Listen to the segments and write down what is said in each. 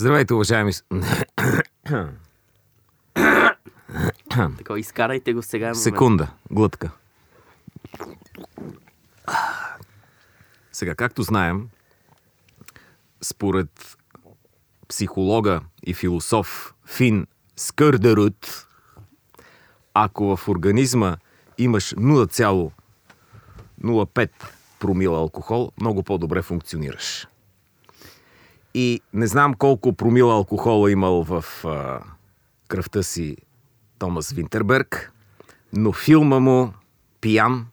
Здравейте, уважаеми... Така, изкарайте го сега. Секунда, глътка. Сега, както знаем, според психолога и философ Фин Скърдерут, ако в организма имаш 0,05 промила алкохол, много по-добре функционираш. И не знам колко промила алкохола имал в а, кръвта си Томас Винтерберг, но филма му Пиян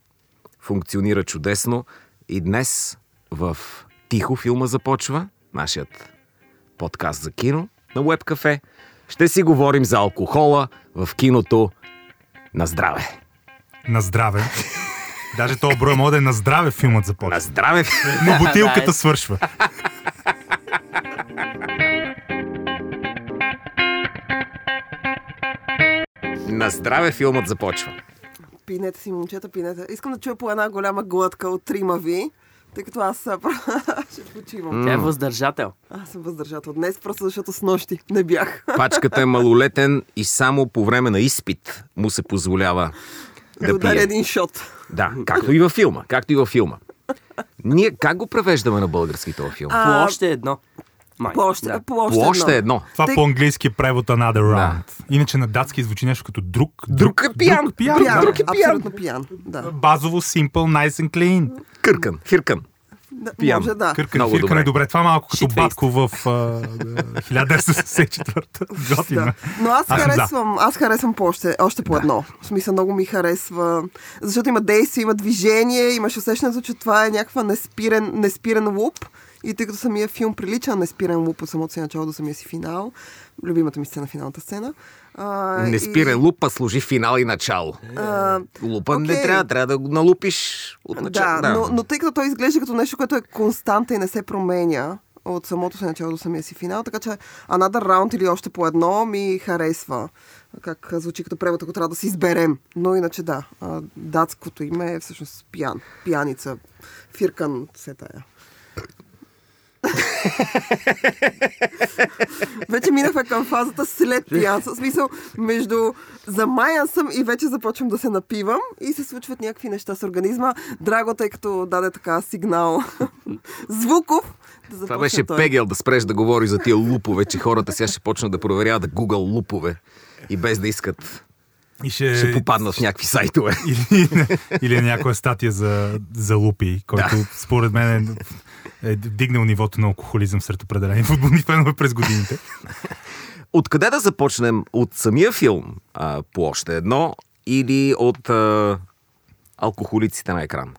функционира чудесно и днес в Тихо филма започва, нашият подкаст за кино на Web Cafe. Ще си говорим за алкохола в киното на здраве. На здраве. Даже то брой може да е на здраве филмът На започва. здраве! Но бутилката е. свършва. На здраве филмът започва. Пинете си, момчета, пинете. Искам да чуя по една голяма глътка от трима ви, тъй като аз а, ще почивам. Тя е въздържател. Аз съм въздържател днес, просто защото с нощи не бях. Пачката е малолетен и само по време на изпит му се позволява Да да пие. един шот. Да, както и във филма. Както и във филма. Ние как го превеждаме на български този филм? А, По още едно. Май. По още, да. по още, По още едно. Това Тъй- по-английски е превод Another Round. Иначе на датски звучи нещо като друг. Друг е пиян. Друг пиян. Да. друг е пиян. абсолютно пиян. Да. Базово, simple, nice and clean. Къркан, фиркан. да Пиян. Може да. Къркан, Много фиркан добре. е добре. Това малко като батко в а, 1964. Готино. Да. Но аз, Аз харесвам, аз харесвам по още, още по едно. В смисъл много ми харесва. Защото има действие, има движение, имаш усещането, че това е някаква неспирен, неспирен луп. И тъй като самия филм прилича на неспирен луп от самото си начало до самия си финал, любимата ми сцена, финалната сцена. А, Не и- спира лупа, служи финал и начало. А, Лупа не окей. трябва, трябва да го налупиш от начало. да, Но, но тъй като той изглежда като нещо, което е константа и не се променя от самото си начало до самия си финал, така че Another Round или още по едно ми харесва. Как звучи като превод, ако трябва да си изберем. Но иначе да, датското име е всъщност пиян. Пияница. Фиркан се тая. вече минахме към фазата след пиянство. В смисъл, между замаян съм и вече започвам да се напивам и се случват някакви неща с организма. Драго, тъй като даде така сигнал звуков, да Това беше той. пегел да спреш да говори за тия лупове, че хората сега ще почнат да проверяват да Google лупове и без да искат И ще, ще попаднат в някакви сайтове. или, или е някоя статия за, за Лупи, който според мен е, е дигнал нивото на алкохолизъм сред определени футболни фенове през годините. Откъде да започнем? От самия филм а, по още едно или от а, алкохолиците на екран?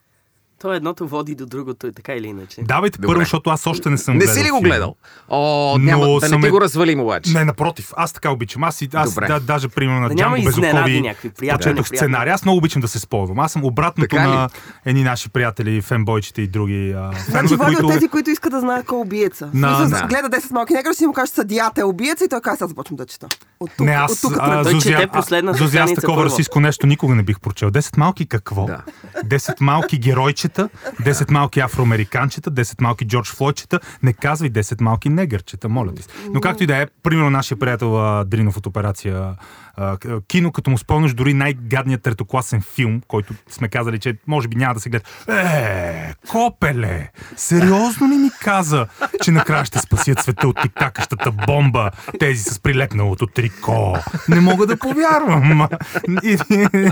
То едното води до другото, така или иначе. Давайте Добре. първо, защото аз още не съм Не гледал си ли го гледал? О, Но няма, да не ти е- го развалим обаче. Не, напротив. Аз така обичам. Аз, и- аз Добре. да, даже примерно на Да изненади Безокови прочетох сценарий. Аз много обичам да се спойвам. Аз съм обратното Така на едни наши приятели, фенбойчите и други а, Значи фенове, Влади които... от тези, които искат да знаят кой е убиеца. На- На, гледа 10 малки негри, ще си му каже, съдията е убиеца и той казва, аз започвам да чета. От тук, Не, от аз, тук а, Зузия, чете последната Зузия, аз такова расистско нещо никога не бих прочел. 10 малки какво? Да. 10 малки геройчета, 10 малки афроамериканчета, 10 малки Джордж Флойчета. Не казвай 10 малки негърчета, моля ти. Но както и да е, примерно нашия приятел Дринов от операция кино, като му спомняш дори най-гадният третокласен филм, който сме казали, че може би няма да се гледа. Е, копеле! Сериозно ли ми каза, че накрая ще спасят света от тиктакащата бомба, тези с прилепналото трико? Не мога да повярвам. И-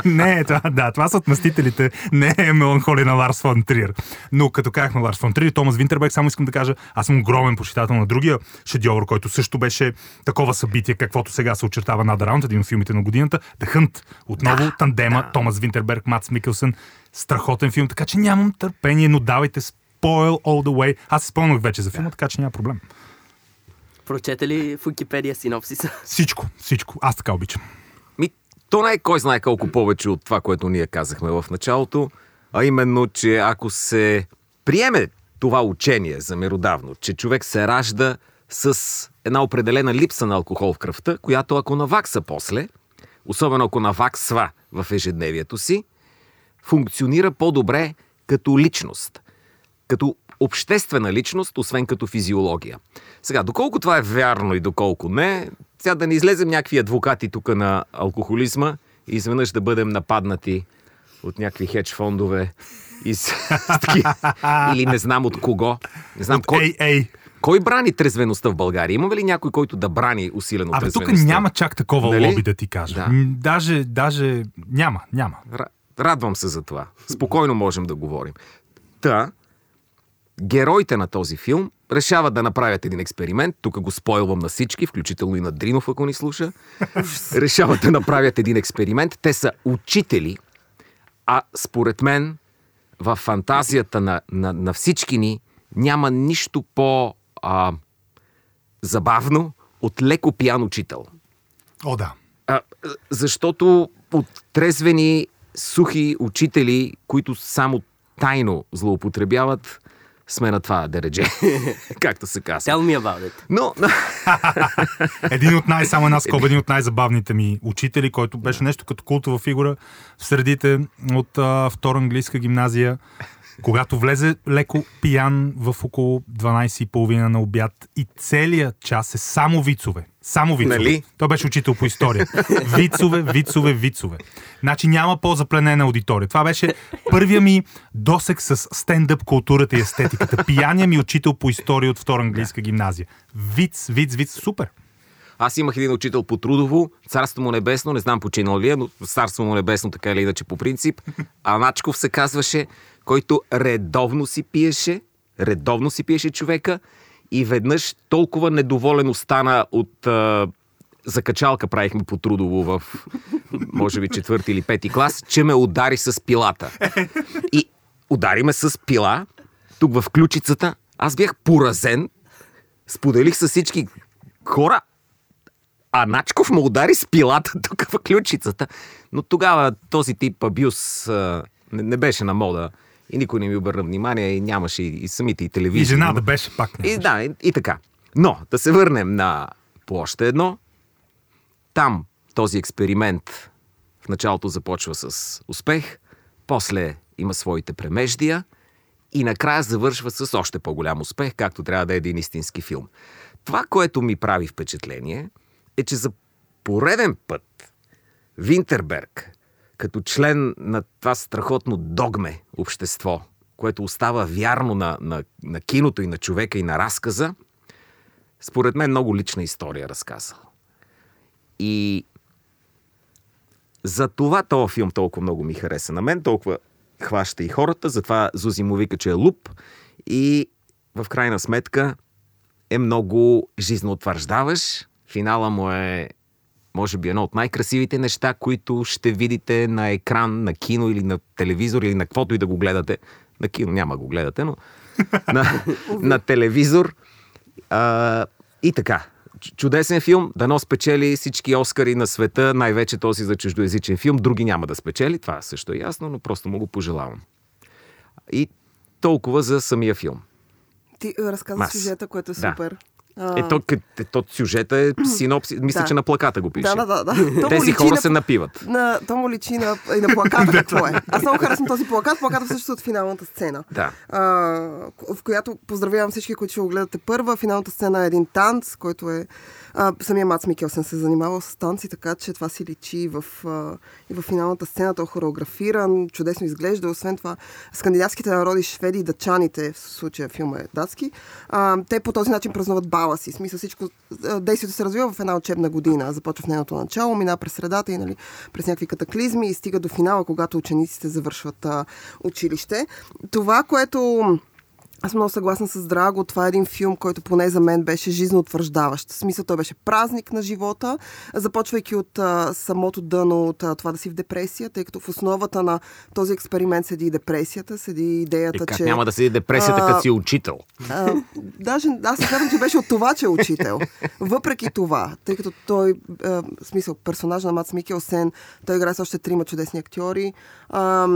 Не, това, да, това са отмъстителите. Не е меланхолия на Ларс фон Триер. Но като казахме Ларс фон Триер, Томас Винтербек, само искам да кажа, аз съм огромен почитател на другия шедьовър, който също беше такова събитие, каквото сега се очертава на Раунд, един от филмите на годината. The Hunt. Отново тандема Томас Винтерберг, Мац Микелсън. Страхотен филм, така че нямам търпение, но давайте spoil all the way. Аз се спомнях вече за филма, така че няма проблем. Прочете ли в Википедия синопсиса? Всичко, всичко. Аз така обичам. Ми, то не е кой знае колко повече от това, което ние казахме в началото, а именно, че ако се приеме това учение за меродавно, че човек се ражда с една определена липса на алкохол в кръвта, която ако навакса после, особено ако наваксва в ежедневието си, функционира по-добре като личност, като обществена личност, освен като физиология. Сега, доколко това е вярно и доколко не, сега да не излезем някакви адвокати тук на алкохолизма и изведнъж да бъдем нападнати от някакви хедж фондове и с, с таки, или не знам от кого. Не знам кой, Ей, ей. Кой брани трезвеността в България? Има ли някой, който да брани усилено тук трезвеността? няма чак такова Нали? лоби да ти кажа. Да. Даже, даже няма, няма. Ра- Радвам се за това. Спокойно можем да говорим. Та, героите на този филм решават да направят един експеримент. Тук го спойлвам на всички, включително и на Дринов, ако ни слуша. решават да направят един експеримент. Те са учители, а според мен в фантазията на, на, на всички ни няма нищо по а, забавно от леко пиян учител. О, да. А, защото от трезвени, сухи учители, които само тайно злоупотребяват, сме на това дередже, както се казва. Tell me about it. Но, Един от най, само една скоба, един от най-забавните ми учители, който беше нещо като култова фигура в средите от а, втора английска гимназия, когато влезе леко пиян в около 12.30 на обяд и целият час е само вицове. Само вицове. Нали? Той беше учител по история. Вицове, вицове, вицове. Значи няма по-запленена аудитория. Това беше първия ми досек с стендъп културата и естетиката. Пияния ми учител по история от втора английска гимназия. Виц, виц, виц, супер. аз имах един учител по трудово, царство му небесно, не знам починал ли е, но царство му небесно така или иначе по принцип. Аначков се казваше, който редовно си пиеше, редовно си пиеше човека и веднъж толкова недоволен остана от а, закачалка правихме по трудово в може би четвърти или пети клас, че ме удари с пилата. И удари ме с пила, тук в ключицата. Аз бях поразен, споделих с всички хора, а Начков ме удари с пилата тук в ключицата. Но тогава този тип абюз а, не, не беше на мода. И никой не ми обърна внимание, и нямаше и, и самите и телевизии. И жена да беше пак. И да, и, и така. Но да се върнем на площа едно. Там този експеримент в началото започва с успех, после има своите премеждия и накрая завършва с още по-голям успех, както трябва да е един истински филм. Това, което ми прави впечатление, е, че за пореден път Винтерберг, като член на това страхотно догме общество, което остава вярно на, на, на киното и на човека и на разказа, според мен много лична история разказал. И за това този филм толкова много ми хареса на мен, толкова хваща и хората, затова Зузи му вика, че е луп и в крайна сметка е много жизнеутвърждаващ. Финала му е може би едно от най-красивите неща, които ще видите на екран, на кино или на телевизор или на каквото и да го гледате. На кино няма го гледате, но на, на телевизор. А, и така. Чудесен филм, дано спечели всички Оскари на света, най-вече този за чуждоязичен филм. Други няма да спечели, това също е ясно, но просто му го пожелавам. И толкова за самия филм. Ти разказа Мас. сюжета, което е Да. супер. А, Е, то, къ- то сюжета е синопсис. Мисля, Да. че на плаката го пише. Да, да, да. Тези хора на- се напиват. На, то му личи на, и на плаката какво е. Аз много харесвам този плакат. Плаката също от финалната сцена. Да. А, в която поздравявам всички, които ще го гледате първа. Финалната сцена е един танц, който е... А, самия Мац Микелсен се занимавал с танци, така че това си личи и в, а, и в финалната сцена. Той е хореографиран, чудесно изглежда. Освен това, скандинавските народи, шведи и дъчаните, в случая филма е датски, а, те по този начин празнуват бала си. Смисъл всичко, действието се развива в една учебна година. Започва в нейното начало, мина през средата и нали, през някакви катаклизми и стига до финала, когато учениците завършват а, училище. Това, което аз съм много съгласна с Драго. Това е един филм, който поне за мен беше жизнеутвърждаващ. В смисъл, той беше празник на живота, започвайки от а, самото дъно, от а, това да си в депресия, тъй като в основата на този експеримент седи и депресията, седи идеята, Е, как че... няма да седи депресията, а, като си учител? А, даже аз смятам, че беше от това, че е учител. Въпреки това, тъй като той, а, в смисъл, персонаж на Мац Микелсен, той играе с още трима чудесни актьори. А,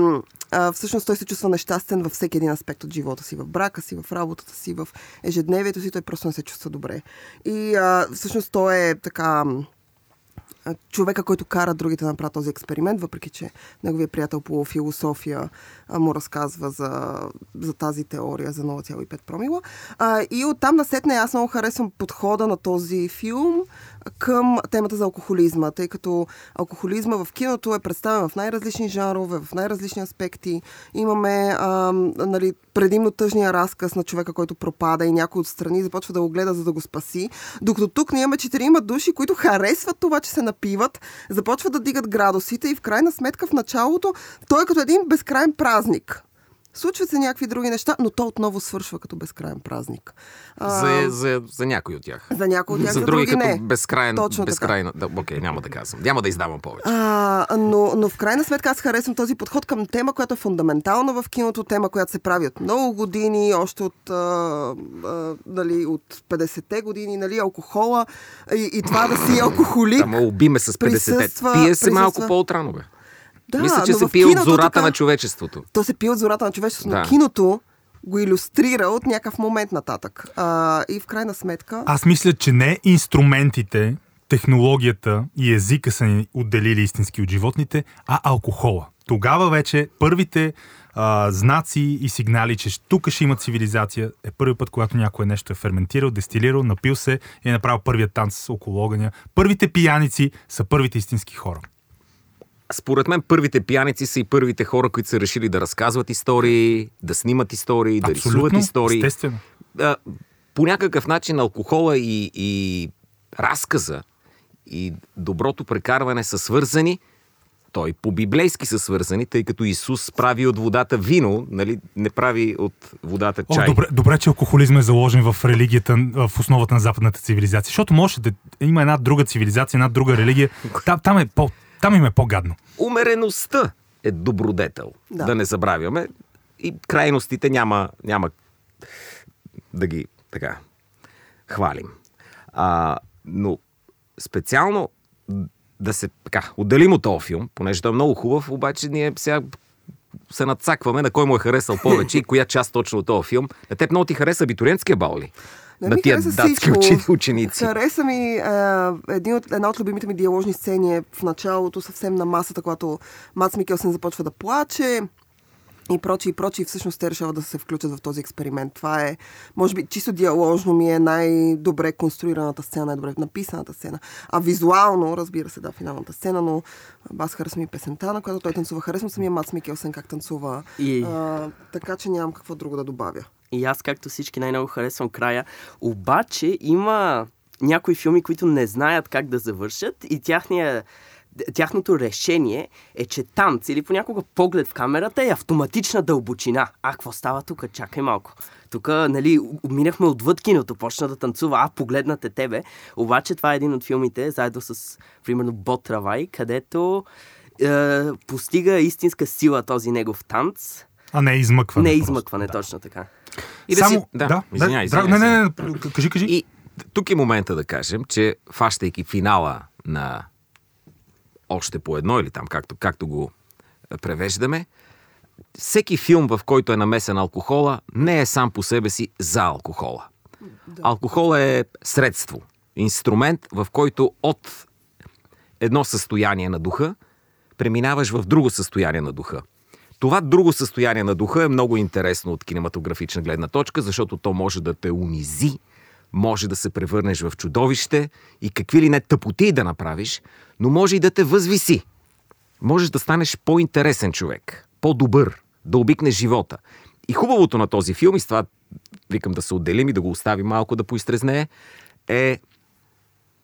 а, всъщност той се чувства нещастен във всеки един аспект от живота си, в брака си, в работата си, в ежедневието си, той просто не се чувства добре. И а, всъщност той е така човека, който кара другите да направят този експеримент, въпреки че неговия приятел по философия а, му разказва за, за тази теория за 0,5 промила. А, и оттам насетне аз много харесвам подхода на този филм към темата за алкохолизма, тъй като алкохолизма в киното е представен в най-различни жанрове, в най-различни аспекти. Имаме а, нали, предимно тъжния разказ на човека, който пропада и някой от страни започва да го гледа, за да го спаси. Докато тук ние имаме четирима души, които харесват това, че се напиват, започват да дигат градусите и в крайна сметка в началото той е като един безкрайен празник. Случват се някакви други неща, но то отново свършва като безкрайен празник. А, За, за, за някой от тях. за някои от тях, за други, като не. безкрайен, Точно така. безкрайна. Да, окей, няма да казвам. Няма да издавам повече. А, но, но в крайна сметка аз харесвам този подход към тема, която е фундаментална в киното, тема, която се прави от много години, още от, а, а, нали, от 50-те години, нали, алкохола и, и това да си алкохолик. Само убиме с 50-те. присъства- Пие се малко присъства- по-отрано, бе. Да, Мисля, че но се пие от зората така- на човечеството. То се пие от зората на човечеството, но Да. киното го иллюстрира от някакъв момент нататък. А, и в крайна сметка... Аз мисля, че не инструментите, технологията и езика са ни отделили истински от животните, а алкохола. Тогава вече първите а, знаци и сигнали, че тук ще има цивилизация, е първи път, когато някой нещо е ферментирал, дестилирал, напил се и е направил първия танц около огъня. Първите пияници са първите истински хора. Според мен първите пияници са и първите хора, които са решили да разказват истории, да снимат истории, да рисуват истории. естествено. А, по някакъв начин алкохола и, и разказа и доброто прекарване са свързани. Той по-библейски са свързани, тъй като Исус прави от водата вино, нали, не прави от водата О, чай. добре, добре, че алкохолизма е заложен в религията, в основата на западната цивилизация. Защото може да има една друга цивилизация, една друга религия. Там, там, е по, там им е по-гадно. Умереността е добродетел. Да. Да не забравяме. И крайностите няма, няма да ги така хвалим. А, но специално да се така, отделим от този филм, понеже той е много хубав, обаче ние сега се надцакваме на кой му е харесал повече и коя част точно от този филм. На теб много ти хареса абитуриентския бал ли? Не на тия датски всичко. учени, ученици. Хареса ми а, един от, една от любимите ми диаложни сцени е в началото, съвсем на масата, когато Мац Микелсен започва да плаче и прочи и прочи. Всъщност те решават да се включат в този експеримент. Това е, може би, чисто диаложно ми е най-добре конструираната сцена, най-добре написаната сцена. А визуално, разбира се, да, финалната сцена, но аз харесвам и песента, на която той танцува. Харесвам самия Мац Микелсен как танцува. И- А, така че нямам какво друго да добавя. И аз, както всички, най-много харесвам края. Обаче има някои филми, които не знаят как да завършат и тяхния, тяхното решение е, че танц или понякога поглед в камерата е автоматична дълбочина. А, какво става тук? Чакай малко. Тук, нали, минахме отвъд киното, почна да танцува, а, погледнате тебе. Обаче това е един от филмите, заедно с, примерно, Бот Травай, където е, постига истинска сила този негов танц. А не измъкване. Не е просто. измъкване, Да. точно така. И да, си... Да, да, извиняй, драго, извиняй, не, извиняй. не, не, кажи, кажи. И тук е момента да кажем, че фащайки финала на още по едно или там, както, както го е, превеждаме, всеки филм, в който е намесен алкохола, не е сам по себе си за алкохола. Алкохола е средство, инструмент, в който от едно състояние на духа преминаваш в друго състояние на духа. Това друго състояние на духа е много интересно от кинематографична гледна точка, защото то може да те унизи, може да се превърнеш в чудовище и какви ли не тъпоти да направиш, но може и да те възвиси. Можеш да станеш по-интересен човек, по-добър, да обикнеш живота. И хубавото на този филм, и с това викам да се отделим и да го оставим малко да поизтрезнее, е,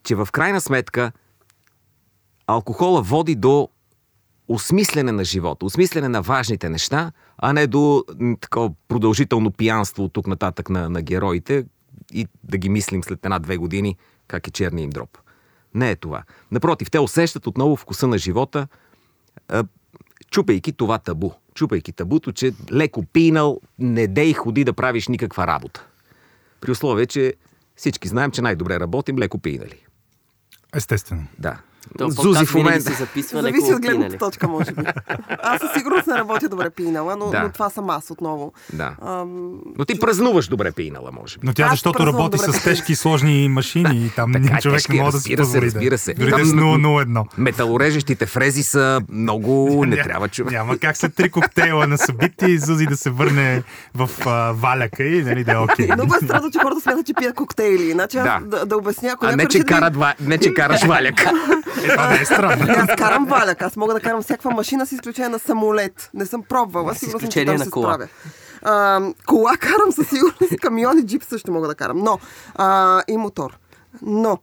че в крайна сметка алкохола води до осмислене на живота, осмислене на важните неща, а не до такова продължително пиянство от тук нататък на, на героите и да ги мислим след една-две години как е черния им дроп. Не е това. Напротив, те усещат отново вкуса на живота, а, чупейки това табу. Чупейки табуто, че леко пинал, не дей ходи да правиш никаква работа. При условие, че всички знаем, че най-добре работим леко пинали. Естествено. Да. То Зузи подкаст в момента. се записва Зависи от гледната пинали. точка, може би. Аз със сигурност не работя добре пинала, но, Да. но това съм аз отново. Да. Ам, Но ти празнуваш добре пинала, може би. Но тя Аз защото работи с тежки и сложни машини и там Така, човек тежки, не може да си разбира се, позволи. да- разбира се. Дори Там- да е с 001. Металорежещите фрези са много... Не трябва човек. Няма как след три коктейла на събитие и Зузи да се върне в а, валяка и нали, да е окей. Много е странно, че хората смятат, че пият коктейли. Значи Да. да, да обясня, ако А не, че да- карат, не, че караш валяк. Е, това не е странно. Не, Аз карам валяк. Аз мога да карам всякаква машина с изключение на самолет. Не съм пробвала. С Сигурно съм, че на се кола. справя. А, кола карам със сигурност. Камион и джип също мога да карам. Но а, и мотор. Но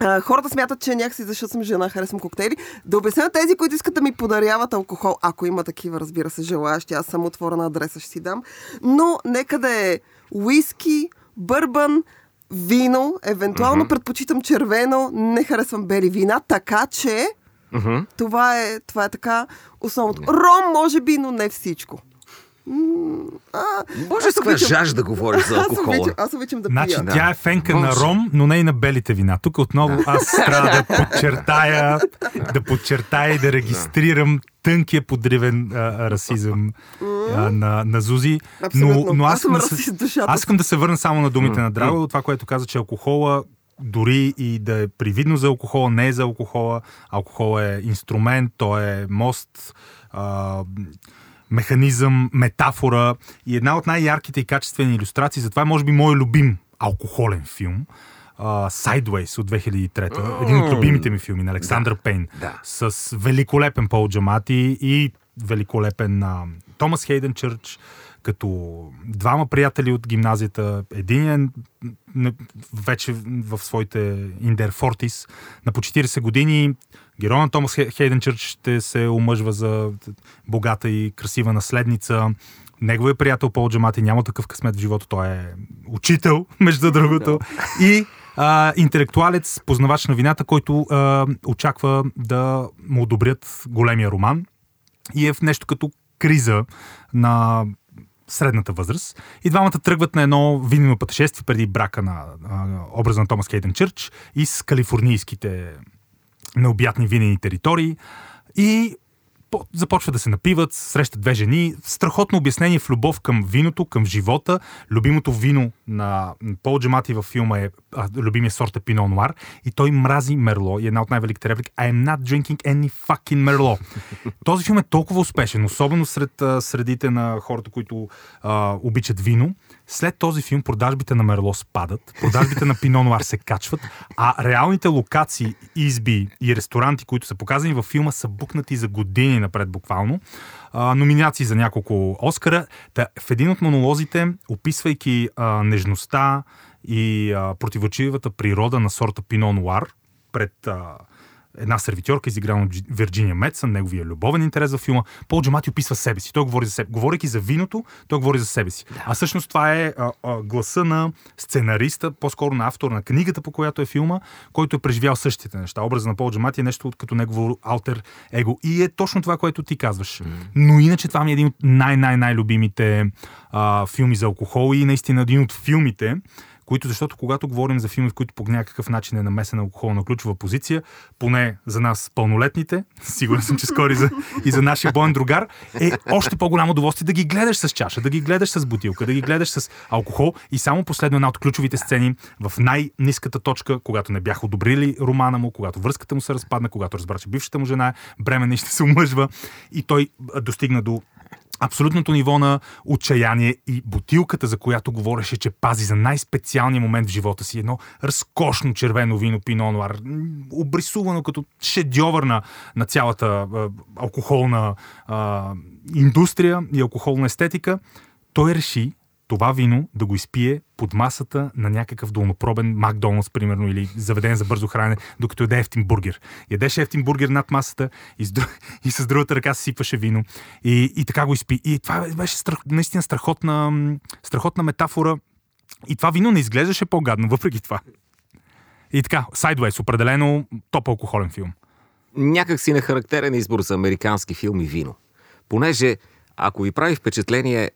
а, хората смятат, че някакси защото съм жена, харесвам коктейли. Да обясня на тези, които искат да ми подаряват алкохол, ако има такива, разбира се, желаящи. Аз съм отворена адреса, ще си дам. Но нека да е уиски, бърбан, вино, евентуално mm-hmm. предпочитам червено, не харесвам бели вина, така че това, е, това е така основното. Ром може би, но не всичко. М, а, Може аз с каква обичам- жаж да говориш за Аз алкохола. обичам, аз обичам да Значи пия. тя е фенка на Може. ром, но не и на белите вина. Тук отново аз трябва да подчертая, да подчертая и да регистрирам тънкия подривен а, расизъм а, на, на Зузи. Но, Абсолютно. но Аз аз, съм искам да расист се, аз искам да се върна само на думите на Драго, това, което каза, че алкохола дори и да е привидно за алкохола, не е за алкохола. Алкохол е инструмент, той е мост, а, механизъм, метафора и една от най-ярките и качествени иллюстрации. Затова е, може би, мой любим алкохолен филм. Uh, Sideways от 2003. Един от любимите ми филми на Александър Пейн. да. С великолепен Пол Джамати и великолепен а, Томас Хейден Чърч, като двама приятели от гимназията. Един е вече в своите Индер Фортис на по 40 години. Герой на Томас Хе- Хейден Чърч ще се омъжва за богата и красива наследница. Неговият приятел Пол Джамати няма такъв късмет в живота. Той е учител, между другото. И а, интелектуалец, познавач на вината, който а, очаква да му одобрят големия роман и е в нещо като криза на средната възраст. И двамата тръгват на едно винено пътешествие преди брака на а, образа на Томас Хейден Чърч и с калифорнийските необятни винени територии. И по- започват да се напиват, срещат две жени. Страхотно обяснение в любов към виното, към живота. Любимото вино на Пол Джамати във филма е а, любимия сорт е Пино Нуар и той мрази Мерло и една от най-великите реплики am not drinking any fucking Merlot. Този филм е толкова успешен, особено сред а, средите на хората, които а, обичат вино. След този филм продажбите на Мерло спадат, продажбите на Пино Нуар се качват, а реалните локации, изби и ресторанти, които са показани във филма, са букнати за години напред буквално. А, номинации за няколко Оскара. Та, в един от монолозите, описвайки а, нежността и а, противоречивата природа на сорта Пино Нуар пред а, една сервитьорка, изиграна от Джи- Вирджиния Метсън, неговия любовен интерес във филма. Пол Джамати описва себе си. Той говори за себе. Говорейки за виното, той говори за себе си. А всъщност това е а, а, гласа на сценариста, по-скоро на автор на книгата, по която е филма, който е преживял същите неща. Образът на Пол Джамати е нещо като негово алтер его. И е точно това, което ти казваш. Но иначе това ми е един от най-най-най-любимите филми за алкохол и наистина един от филмите, които, защото когато говорим за филми, в които по някакъв начин е намесена алкохол на ключова позиция, поне за нас пълнолетните, сигурен съм, че скоро и за, и за нашия боен другар, е още по-голямо удоволствие да ги гледаш с чаша, да ги гледаш с бутилка, да ги гледаш с алкохол. И само последно една от ключовите сцени в най-низката точка, когато не бяха одобрили романа му, когато връзката му се разпадна, когато разбра, че бившата му жена е бременна и ще се омъжва. И той достигна до абсолютното ниво на отчаяние и бутилката, за която говореше, че пази за най-специалния момент в живота си. Едно разкошно червено вино Пино Нуар, обрисувано като шедьовър на, на цялата а, алкохолна а, индустрия и алкохолна естетика. Той реши това вино да го изпие под масата на някакъв долнопробен Макдоналдс, примерно, или заведен за бързо хранене, докато яде ефтин бургер. Ядеше ефтин бургер над масата и с, и с другата ръка си сипваше вино. И, и така го изпи. И това беше страх, наистина страхотна, страхотна метафора. И това вино не изглеждаше по-гадно, въпреки това. И така, Sideways, определено топ алкохолен филм. някак си нехарактерен избор за американски филм и вино. Понеже, ако ви прави впечатление,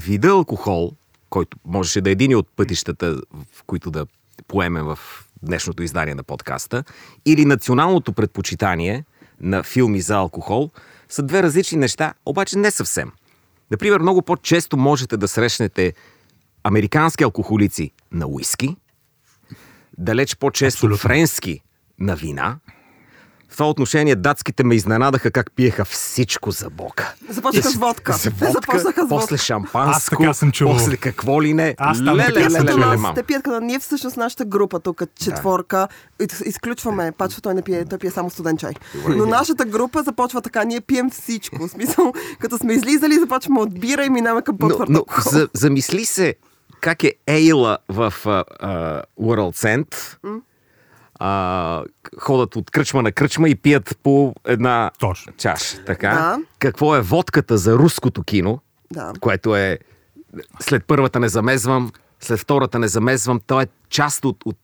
вида алкохол, който можеше да е един от пътищата, в които да поеме в днешното издание на подкаста, или националното предпочитание на филми за алкохол, са две различни неща, обаче не съвсем. Например, много по-често можете да срещнете американски алкохолици на уиски, далеч по-често Абсолютно. френски на вина. В това отношение датските ме изненадаха как пиеха всичко за бока. Започнаха с водка. За водка, започнаха с после водка. шампанско, Аз така съм чувал. после какво ли не. Аз там Леле, така съм леле, леле, Нас, мам. те пият като ние всъщност нашата група тук, четворка, из- изключваме, пачо той не пие, той пие само студен чай. Но нашата група започва така, ние пием всичко. В смисъл, като сме излизали, започваме от бира и минаваме към Но, по-твърд но алкохол. за, замисли се как е Ейла в а, а, World Cent. А, ходят от кръчма на кръчма и пият по една Точно. чаша. Така. Да. Какво е водката за руското кино, Да. което е след първата не замезвам, след втората не замезвам, то е част от, от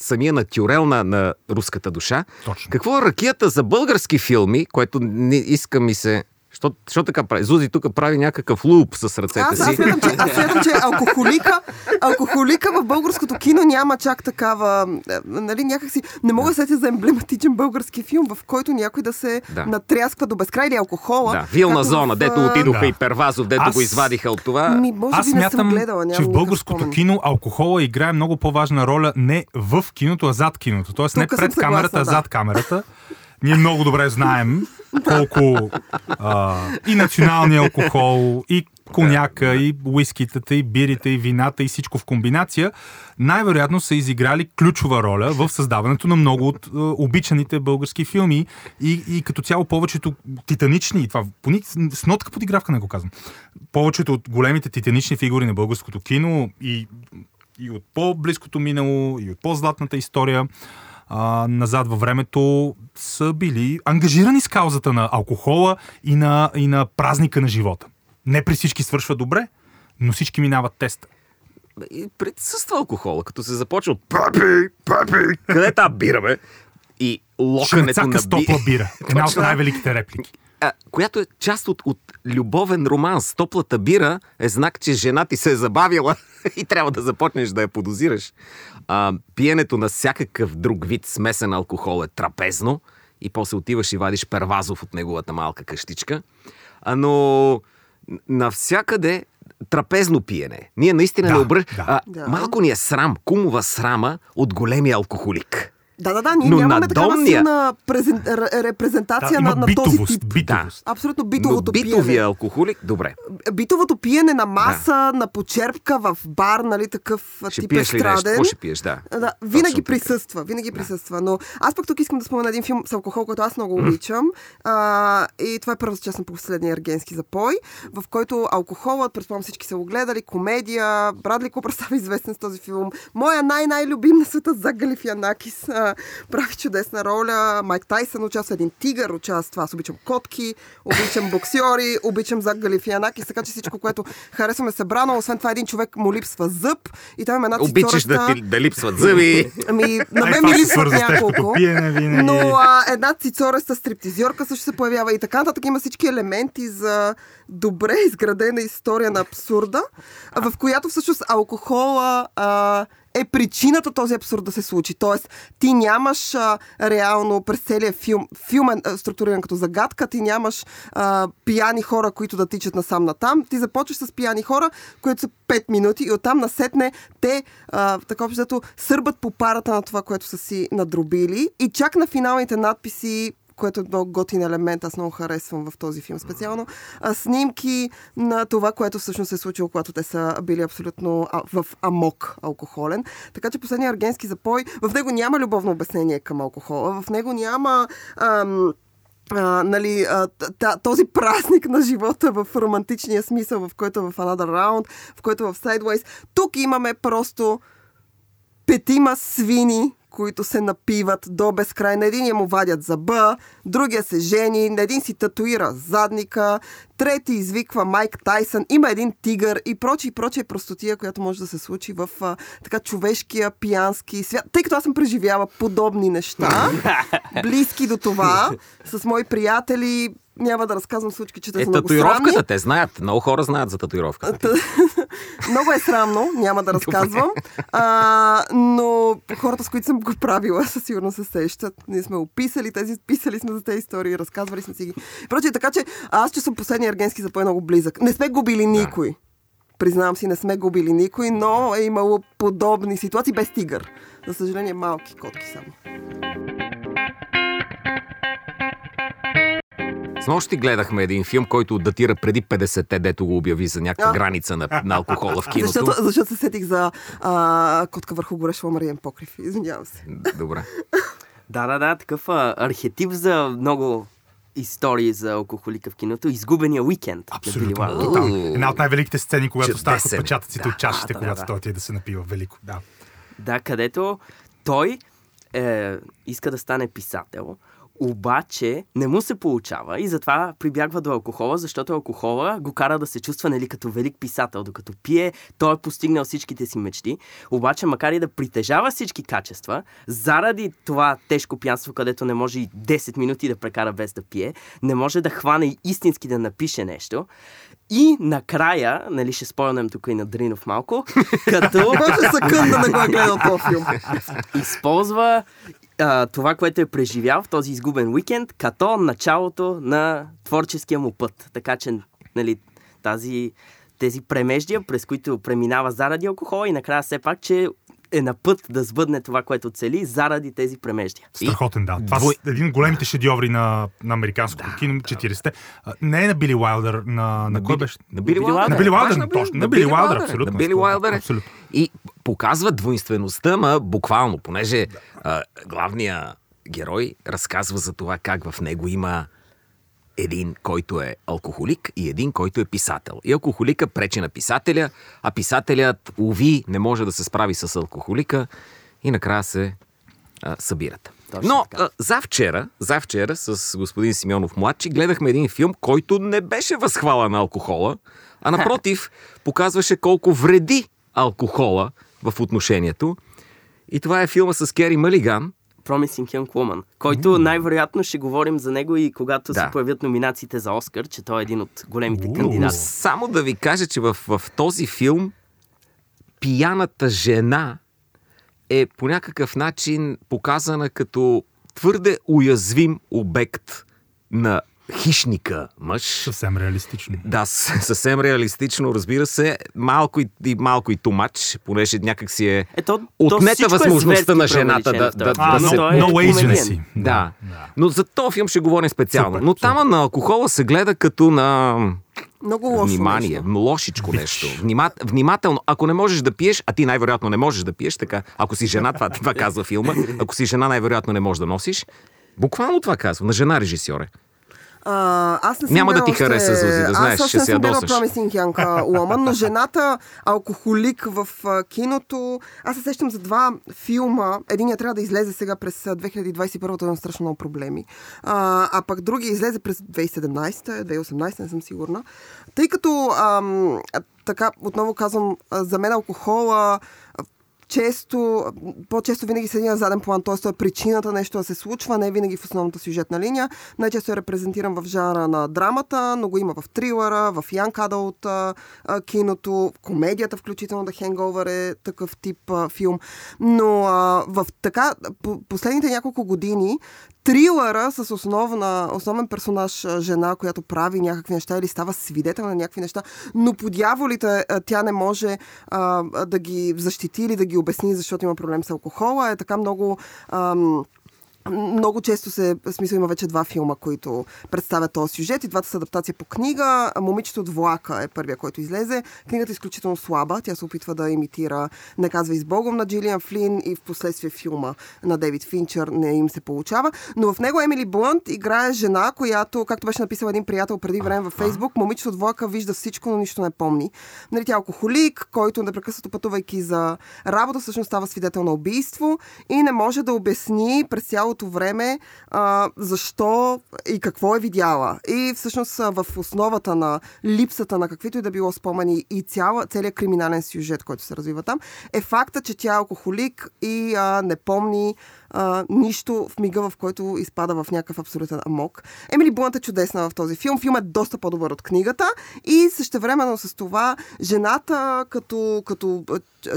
самия натюрел на, на руската душа. Точно. Какво е ракията за български филми, което не иска ми се... Що, що така прави? Зузи тук прави някакъв луп с ръцете Аз, аз си. смятам, че, аз смятам, че алкохолика, алкохолика в българското кино няма чак такава, нали, някакси, не мога да сетя за емблематичен български филм, в който някой да се Да. натрясква до безкрай или алкохола. Да, вилна зона, в, дето а, отидоха Да. и Первазов, дето Аз- го извадиха от това. Ми, може Аз би не съм смятам, гледала, че в българското спомен. кино алкохола играе много по-важна роля не в киното, а зад киното. Тоест не Тук съм пред камерата, а да. зад камерата. Ние много добре знаем колко а, и националния алкохол, и коняка, и уискитата, и бирите, и вината, и всичко в комбинация, най-вероятно са изиграли ключова роля в създаването на много от а, обичаните български филми. И, и като цяло повечето титанични, и това по ни- с нотка подигравка не го казвам, повечето от големите титанични фигури на българското кино и, и от по-близкото минало, и от по-златната история, а, назад във времето са били ангажирани с каузата на алкохола и на, и на празника на живота. Не при всички свършва добре, но всички минават теста. И присъства алкохола, като се започва от папи, папи, къде та бира, бе? И локането на би... бира. Една от най-великите реплики. а, която е част от, от любовен романс. Топлата бира е знак, че жена ти се е забавила и трябва да започнеш да я подозираш. А, пиенето на всякакъв друг вид смесен алкохол е трапезно и после отиваш и вадиш первазов от неговата малка къщичка. А, но навсякъде трапезно пиене. Ние наистина Да, не обръщ... да. А, Да. Малко ни е срам, кумова срама от големия алкохолик. Да, да, да, ние Но нямаме на такава силна презен... репрезентация Да, на, на този битовост. тип. битовост. Абсолютно Но битовото битовия пиене. алкохолик, добре. Битовото пиене на маса, на почерпка в бар, нали, такъв Ще тип пиеш ли нещо? естраден. Какво ще пиеш, да. Да, винаги Точно така. присъства, винаги присъства. Но аз пък тук искам да спомена един филм с алкохол, който аз много обичам. А, и това е първата част на последния ергенски запой, в който алкохолът, предполагам всички са го гледали, комедия, Брадли Купър става известен с този филм. Моя най-най-любим на света Зак Галифианакис а, прави чудесна роля. Майк Тайсън участва, един тигър участва. Аз обичам котки, обичам боксьори, обичам Зак Галифианакис, така че всичко, което харесваме събрано. Освен това, един човек му липсва зъб и той има една Обичаш да, ти, да липсват зъби. Ами, на мен ми липсват няколко. Но а, една цицореста стриптизьорка също се появява и така нататък. Има всички елементи за добре изградена история на абсурда, в която всъщност алкохола а, е причината този абсурд да се случи. Тоест, ти нямаш а, реално през целия филм, филмен а, структуриран като загадка, ти нямаш а, пияни хора, които да тичат насам натам. Ти започваш с пияни хора, които са 5 минути и оттам насетне те а, така общо сърбат по парата на това, което са си надробили и чак на финалните надписи което е много готин елемент, аз много харесвам в този филм специално, а, снимки на това, което всъщност се е случило, когато те са били абсолютно а, в амок алкохолен. Така че последния аргенски запой, в него няма любовно обяснение към алкохола, в него няма... Ам, а, нали, а, този празник на живота в романтичния смисъл, в който е в Another Round, в който е в Sideways. Тук имаме просто петима свини, които се напиват до безкрай. На единия му вадят зъба, другия се жени, на един си татуира задника, трети извиква Майк Тайсън, има един тигър и прочие, и прочие простотия, която може да се случи в а, така човешкия пиянски свят. Тъй като аз съм преживяла подобни неща, близки до това, с мои приятели, няма да разказвам случки, че те Е, са много татуировката, срамни. те знаят. Много хора знаят за татуировката. Много е срамно, няма да разказвам. А, но хората, с които съм го правила, със сигурност се сещат. Ние сме описали тези, писали сме за тези истории, разказвали сме си ги. Проче, така че аз, че съм последния ергенски запой много близък. Не сме губили никой. Признавам си, не сме губили никой, но е имало подобни ситуации без тигър. За съжаление, малки котки само. С нощи гледахме един филм, който датира преди 50-те, дето го обяви за някаква А. граница на, на алкохола в киното. Защото, защото се сетих за а, котка върху горещ ламариен покрив. Извинявам се. Добре. Да, да, да, такъв а, архетип за много истории за алкохолика в киното. Изгубения уикенд. Абсолютно. Тотално. Една от най-великите сцени, когато Чудесен ставаха е. отпечатъците от чашите, да, когато да. той отиде да се напива. Велико, да. Да, където той е, иска да стане писател, обаче не му се получава и затова прибягва до алкохола, защото алкохола го кара да се чувства нали, като велик писател. Докато пие, той е постигнал всичките си мечти, обаче макар и да притежава всички качества, заради това тежко пянство, където не може и 10 минути да прекара без да пие, не може да хване и истински да напише нещо. И накрая, нали ще спомням тук и на Дринов малко, като Може секунда да го е гледал този филм. използва а, това, което е преживял в този изгубен уикенд, като началото на творческия му път. Така че, нали, тази, тези премеждия, през които преминава заради алкохола и накрая все пак, че е на път да сбъдне това, което цели заради тези премеждия. Страхотен, да. Това Двой- е един от големите шедьоври на, на американското кино, 40-те. А, Не е на Били Уайлдър, на, на кой Били- беше? На Били Уайлдър. На Били Уайлдър, точно. На Били Уайлдър, абсолютно. На Били Уайлдър. е. И показва двойствеността, ма буквално, понеже а, главният герой разказва за това как в него има един, който е алкохолик и един, който е писател. И алкохолика пречи на писателя, а писателят, уви, не може да се справи с алкохолика и накрая се а, събират. Точно Но така. а, завчера, завчера с господин Симеонов младши гледахме един филм, който не беше възхвала на алкохола, а напротив показваше колко вреди алкохола в отношението. И това е филма с Кери Малиган. Promising Young Woman, който най-вероятно ще говорим за него и когато Да. се появят номинациите за Оскар, че той е един от големите Уу. Кандидати. само да ви кажа, че в, в този филм пияната жена е по някакъв начин показана като твърде уязвим обект на хищника мъж. Съвсем реалистично. Да, съвсем реалистично, разбира се. Малко и, и малко и тумач, понеже някак си е... Ето, то Отнета е възможността зверски на жената да, да, този да А, филм. се... no, е no agency. Да. да. Но за този филм ще говорим специално. Супер, Но там на алкохола се гледа като на Много лошо внимание, нещо. лошичко нещо. Внимат, внимателно. Ако не можеш да пиеш, а ти най-вероятно не можеш да пиеш, така, ако си жена, това, това казва филма, ако си жена, най-вероятно не можеш да носиш. Буквално това казва. На жена режисьор е. А, аз не съм Няма да ти хареса, Зузи, да знаеш, аз ще още се не съм гледала ядосаш. Promising Young Woman, но жената алкохолик в киното. Аз се сещам за два филма. Единият трябва да излезе сега през а, 2021, той има страшно много проблеми. А, а пък другия излезе през 2017, 2018, не съм сигурна. Тъй като, ам, така, отново казвам, за мен алкохола често, по-често винаги седи на заден план, т.е. е причината нещо да се случва, не е винаги в основната сюжетна линия. Най-често е репрезентиран в жанра на драмата, но го има в трилъра, в Young Adult а, а, киното, комедията, включително The Hangover е такъв тип а, филм. Но а, в така, по, последните няколко години трилъра с основна, основен персонаж жена, която прави някакви неща или става свидетел на някакви неща, но по дяволите тя не може а, да ги защити или да ги обясни, защото има проблем с алкохола. Е така много... Ам, много често се, в смисъл има вече два филма, които представят този сюжет и двата са адаптация по книга. Момичето от влака е първия, който излезе. Книгата е изключително слаба. Тя се опитва да имитира Не казва и с Богом на Джилиан Флин и в последствие филма на Дейвид Финчер не им се получава. Но в него Емили Блънт играе жена, която, както беше написал един приятел преди време във Фейсбук, момичето от влака вижда всичко, но нищо не помни. Нали, тя е алкохолик, който непрекъснато пътувайки за работа, всъщност става свидетел на убийство и не може да обясни през цялото време а, защо и какво е видяла. И всъщност в основата на липсата на каквито и да било спомени и цяла, целият криминален сюжет, който се развива там, е факта, че тя е алкохолик и а, не помни а, нищо в мига, в който изпада в някакъв абсолютен амок. Емили Блънт е чудесна в този филм. Филм е доста по-добър от книгата и същевременно с това жената като, като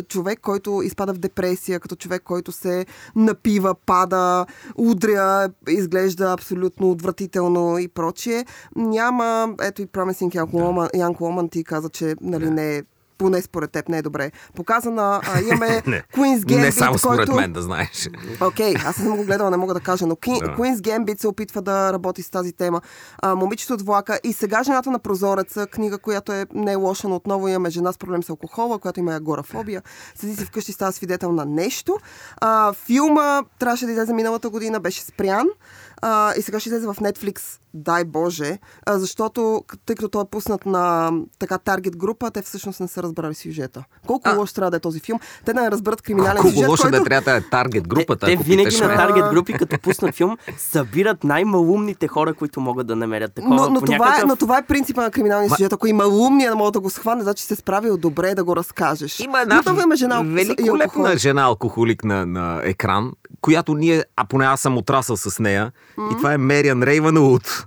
човек, който изпада в депресия, като човек, който се напива, пада, удря, изглежда абсолютно отвратително и прочие. Няма, ето и Promising Young Woman, Young Woman ти каза, че нали, не е поне според теб не е добре показана. А, имаме Queen's Gambit, не само според който... мен, да знаеш. Окей, okay, аз не съм го гледала, не мога да кажа, но Queen, Да. Queen's Gambit се опитва да работи с тази тема. А, момичето от влака и сега жената на прозореца, книга, която е не е лоша, но отново имаме жена с проблем с алкохола, която има агорафобия. Седи си вкъщи, става свидетел на нещо. А, филма трябваше да излезе миналата година, беше спрян. А, и сега ще излезе в Netflix, дай Боже, защото тъй като той е пуснат на така таргет група, те всъщност не са разбрали сюжета. Колко А. лош трябва да е този филм? Те да не разберат криминален Колко сюжет, лошо който... да трябва да е таргет групата, те, те винаги на таргет групи, като пуснат филм, събират най-малумните хора, които могат да намерят такова. Но, но, това някакъв... е, но това е принципа на криминалния сюжет. Ако има умния, да мога да го схване, значи се справил добре да го разкажеш. Има една Но жена великолепна жена алкохолик на, на екран, която ние, а поне аз съм отрасъл с нея, и това е Мериан Рейвън от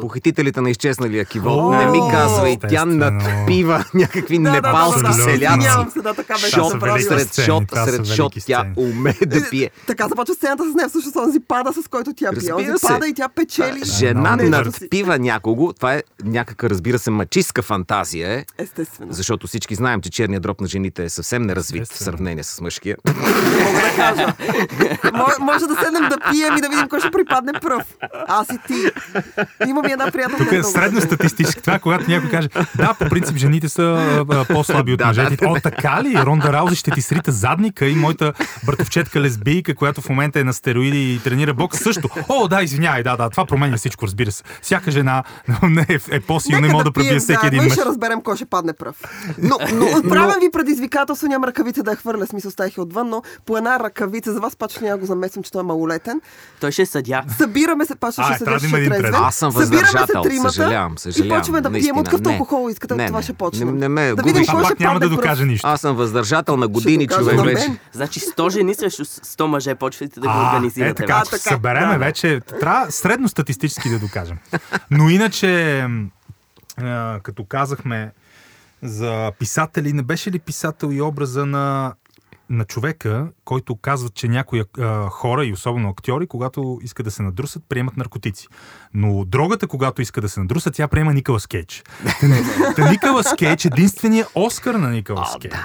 Похитителите на изчезналия кивол. О, Не ми казвай, тя естествено. надпива някакви Да, да, да, непалски да, да. селяци. Да, сред шот, сред шот, тя уме да пие. Така започва сцената с нея. Всъщност онзи пада, с който тя пие. Онзи пада и тя печели. Жена надпива някого. Това е някаква, разбира се, мачистка фантазия. Е, Естествено. защото всички знаем, че черният дроб на жените е съвсем неразвит в сравнение с мъжкия. Може, може да седнем да пием и да видим кой ще припадне пръв. Аз и ти. Имам и една приятелка. Тук е средно статистически. Това, е когато някой каже, да, по принцип жените са а, по-слаби от Да, мъжете. да, да. О, така ли? Ронда Раузи ще ти срита задника и моята братовчетка лесбийка, която в момента е на стероиди и тренира бокс също. О, да, извинявай, да, да, това променя всичко, разбира се. Всяка жена не е, е по-силна и Нека може да пием пробие всеки заедно един мъж. ще разберем кой ще падне пръв. Но, но, Отправям ви предизвикателство, нямам ръкавица да я хвърля, смисъл ставих отвън, но по една ръкавица, за вас пак ще няма го замесвам, че той е малолетен. Той ще е съдя. Събираме се, пак ще А, да ще трезв. Аз съм Събираме се въздържател, тримата съжалявам, съжалявам. И почваме да пием от какъвто Не. алкохол искате, Не, от това не. ще почнем. Не, не ме да видим губиш. А пак няма да докаже нищо. Аз съм въздържател на години, човек вече. Значи 100 жени срещу 100 мъже почвате да го А, организирате. Е, така, се събереме вече. Трябва средно статистически да докажем. Но иначе, като казахме за писатели, не беше ли писател и образа на на човека, който казва, че някои а, хора и особено актьори, когато искат да се надрусат, приемат наркотици. Но другата, когато иска да се надруса, тя приема Николас Кейдж. Та Николас Кейдж, единствения Оскар на Николас Кейдж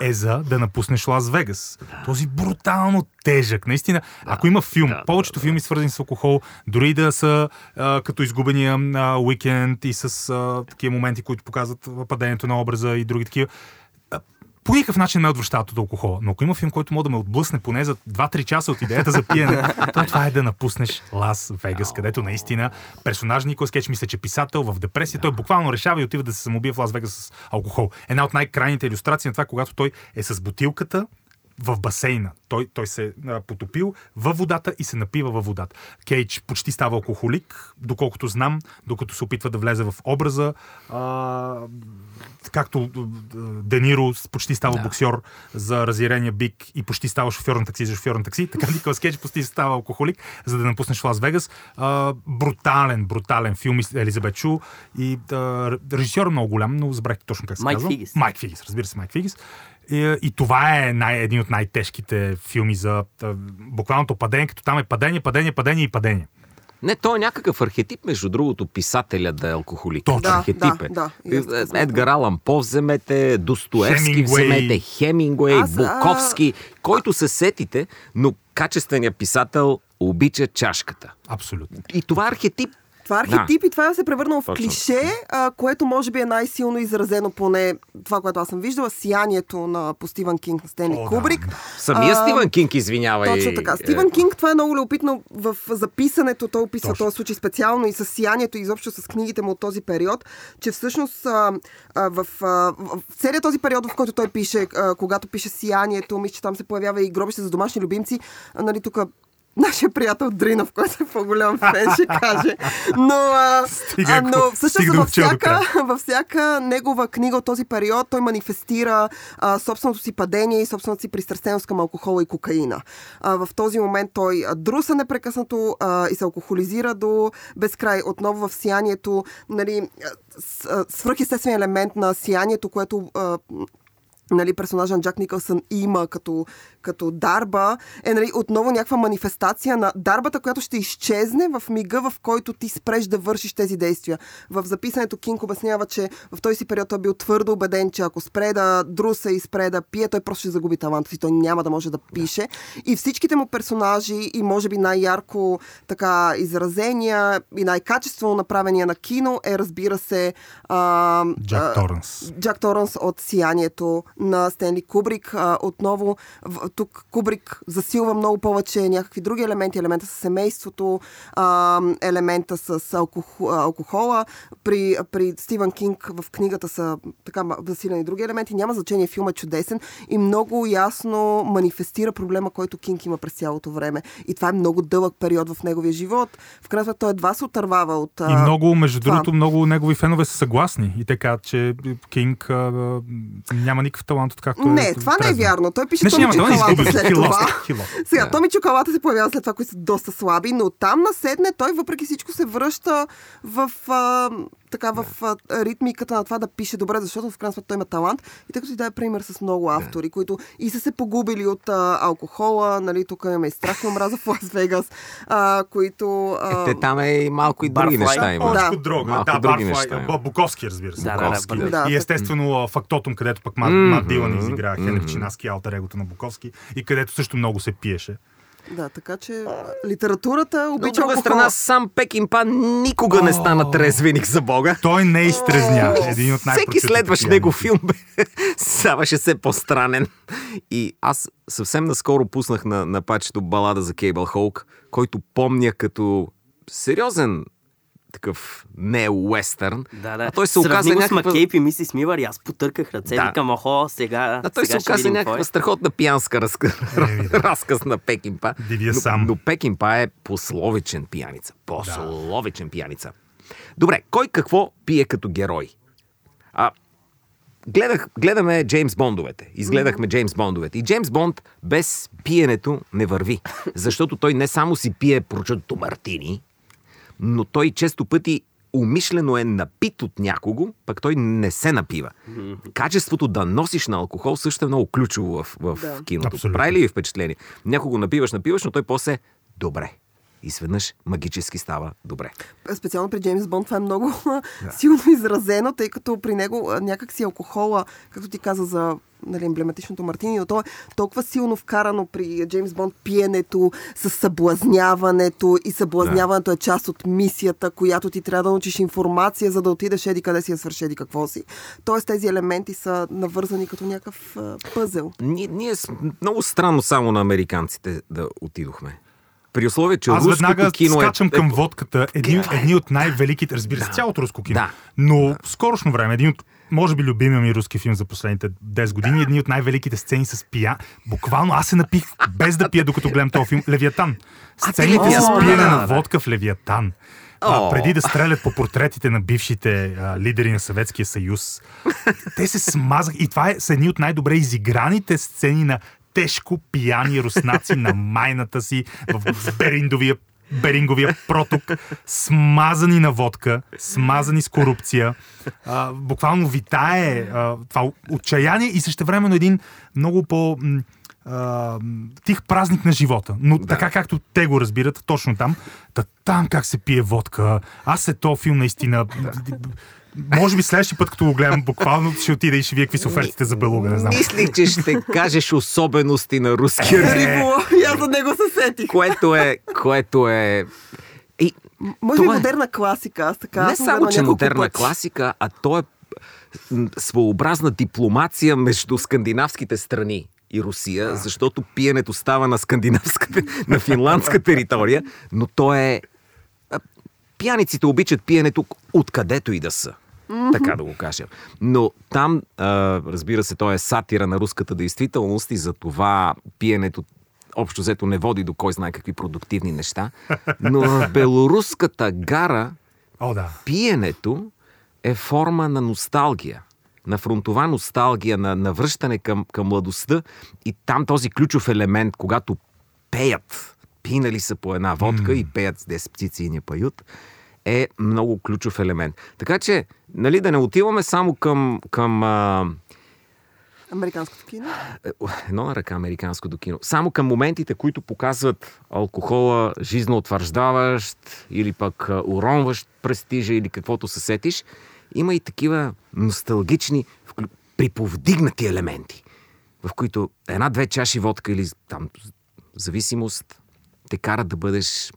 е за да напуснеш Лас Вегас. Този брутално тежък. Наистина, ако има филм, повечето филми свързани с алкохол, дори да са а, като изгубения а, уикенд и с а, такива моменти, които показват падението на образа и други такива, по никакъв начин ме отвръщават от алкохола. Но ако има филм, който може да ме отблъсне поне за 2-3 часа от идеята за пиене, то това е да напуснеш Лас Вегас, където наистина персонаж Николас Кейдж мисля, че е писател в депресия. Той буквално решава и отива да се самоубие в Лас Вегас с алкохол. Една от най-крайните иллюстрации на това, когато той е с бутилката в басейна. Той, той се а, потопил във водата и се напива във водата. Кейдж почти става алкохолик, доколкото знам, докато се опитва да влезе в образа. А, както Дениро почти става да. боксер за разярения бик и почти става шофьор на такси за шофьор на такси, така Николас Кейдж почти става алкохолик, за да напуснеш Лас Вегас. А, брутален, брутален филм Елизабет Чу и а, режисьор е много голям, но забрах точно как се Майк казва. Фигис. Майк Фигис, разбира се, Майк Фигис. И, и това е най, един от най-тежките филми за а, буквалното падение, като там е падение, падение, падение и падение. Не, той е някакъв архетип, между другото, писателя да е алкохолик. Точно. Да, архетип е. да, да, смятам. Едгар Алан По вземете, Достоевски Хемингуей. вземете, Хемингуей, Аз, а- Буковски, който се сетите, но качественият писател обича чашката. Абсолютно. И това е архетип. Това е архетип и това се е превърнало в Точно. клише, а, което може би е най-силно изразено поне това, което аз съм виждала, сиянието на по Стивън Кинг на Стенли О, да. Кубрик. Самия А, Стивън Кинг, извинявай. Точно така. е, Стивън Кинг, това е много любопитно в записането. Той описва Точно. този случай специално и с сиянието, и изобщо с книгите му от този период, че всъщност а, а, в, а, в целият този период, в който той пише, а, когато пише сиянието, мисля, че там се появява и гробище за домашни любимци, а, нали, тук нашия приятел Дринов, който е по-голям фен, ще каже. Но, а, Стига, а, но всъщност във всяка, във всяка негова книга от този период той манифестира а, собственото си падение и собствената си пристрастеност към алкохола и кокаина. А, в този момент той друса непрекъснато а, и се алкохолизира до безкрай. Отново в сиянието, нали, свръхестествен елемент на сиянието, което а, нали, персонажа на Джак Никълсън има като, като дарба, е нали, отново някаква манифестация на дарбата, която ще изчезне в мига, в който ти спреш да вършиш тези действия. В записането Кинг обяснява, че в този си период той е бил твърдо убеден, че ако спре да друса и спре да пие, той просто ще загуби таланта си, той няма да може да пише. И всичките му персонажи и може би най-ярко така изразения и най-качествено направения на кино е, разбира се, а, Джак Торънс. Джак Торънс от Сиянието на Стенли Кубрик. А, отново, в, тук Кубрик засилва много повече някакви други елементи. Елемента с семейството, а, елемента с алкохо, алкохола. При, при Стивън Кинг в книгата са така засилени други елементи. Няма значение, филмът е чудесен и много ясно манифестира проблема, който Кинг има през цялото време. И това е много дълъг период в неговия живот. В крайна той едва се отървава от... И много, между това. другото, много негови фенове са съгласни. И те казват, че Кинг а, няма никакъв талант, откакто е Не, това не е трезен. вярно. Той пише Не, Томи изгуби. след He това. lost lost. Сега, Да. Томи Чоколата се появява след това, които са доста слаби, но там наседне той въпреки всичко се връща в, а, така, в а, ритмиката на това да пише добре, защото в крайна сметка той има талант. И тъй като ти даде пример с много автори, които и са се погубили от а, алкохола, нали, тук имаме и страх и омраза в Лас Вегас, а, които... А, Те там е и малко и други Barfly. неща има. Да. Малко Да, други неща има. Буковски, разбира се. Да, да, да, Буковски. Буковски. Да. И естествено Фактотум, където пък Мат, Мат Дилан Мгм. Чинаски, алтер егото на Буковски, и където също много се пиеше. да, така че литературата Но от обича друга страна, сам Пекинпа никога не стана трезвеник за Бога. Той не изтрезня. Един от най Всеки следващ него филм ставаше все по-странен. И аз съвсем наскоро пуснах на, на пачето балада за Кейбъл Хоук, който помня като сериозен такъв не уестърн. Да, да. А той се оказа Сравни с някаква... Макейп и мисис Милър и аз потърках ръце. Да. Викам, охо, сега, А той сега се оказа някаква кой е. страхотна пиянска да. разказ на Пекинпа. Дивия но, сам. но Пекинпа е пословичен пияница. Пословичен пияница. Добре, кой какво пие като герой? А, гледах, гледаме Джеймс Бондовете. Изгледахме Джеймс Бондовете. И Джеймс Бонд без пиенето не върви. Защото той не само си пие прочутото мартини, но той често пъти умишлено е напит от някого, пък той не се напива. Качеството да носиш на алкохол също е много ключово в, в Да. киното. Абсолютно. Прави ли впечатление? Някого напиваш, напиваш, но той после добре. И сведнъж магически става добре. специално при Джеймс Бонд това е много силно изразено, тъй като при него а, някак си алкохола, както ти каза за нали, емблематичното Мартини, но то е толкова силно вкарано при Джеймс Бонд пиенето, с съблазняването и съблазняването е част от мисията, която ти трябва да научиш информация, за да отидеш еди къде си я свърши еди какво си. Тоест тези елементи са навързани като някакъв пъзел. Ние, ние много странно само на американците да отидохме. При условие, че Аз руското веднага кино скачам е... към водката. Едни, е. едни от най-великите, разбира се, Да. цялото руско кино. Да. Но в скорошно време, един от може би любимия ми руски филм за последните 10 години, едни от най-великите сцени с пия. Буквално аз се напих без да пия, докато гледам този филм. Левиатан. Сцените с пиене на водка в Левиатан. А, преди да стрелят по портретите на бившите а, лидери на Съветския съюз. Те се смазах. И това е, са едни от най-добре изиграните сцени на тежко пияни руснаци на майната си в Бериндовия Беринговия проток, смазани на водка, смазани с корупция. А, буквално витае а, това отчаяние и същевременно един много по а, тих празник на живота. Но да. така както те го разбират, точно там. Та, там как се пие водка. Аз се то филм наистина... Може би следващия път, като го гледам, буквално ще отида и ще вие какви са офертите за белуга, не знам. Мислих, че ще кажеш особености на руския език, Криво, и аз за него се сетих. което е... Което е... И, Може би е- модерна класика, аз така. не само, че модерна пъти. класика, а то е своеобразна дипломация между скандинавските страни и Русия, защото пиенето става на скандинавската, на финландска територия, но то е... Пияниците обичат пиенето откъдето и да са. Така да го кажем. Но там, а, разбира се, то е сатира на руската действителност и за това пиенето общо взето не води до кой знае какви продуктивни неща. Но в белоруската гара О, да. пиенето е форма на носталгия. На фронтова носталгия, на, на връщане към, към младостта. И там този ключов елемент, когато пеят, пинали са по една водка и пеят с 10 птици и не пают, е много ключов елемент. Така че, нали, да не отиваме само към, към а, Американското кино. е, едно на ръка американското кино. Само към моментите, които показват алкохола жизноутвърждаващ или пък уронващ престижа или каквото се сетиш, има и такива носталгични, приповдигнати елементи, в които една-две чаши водка или там зависимост те карат да бъдеш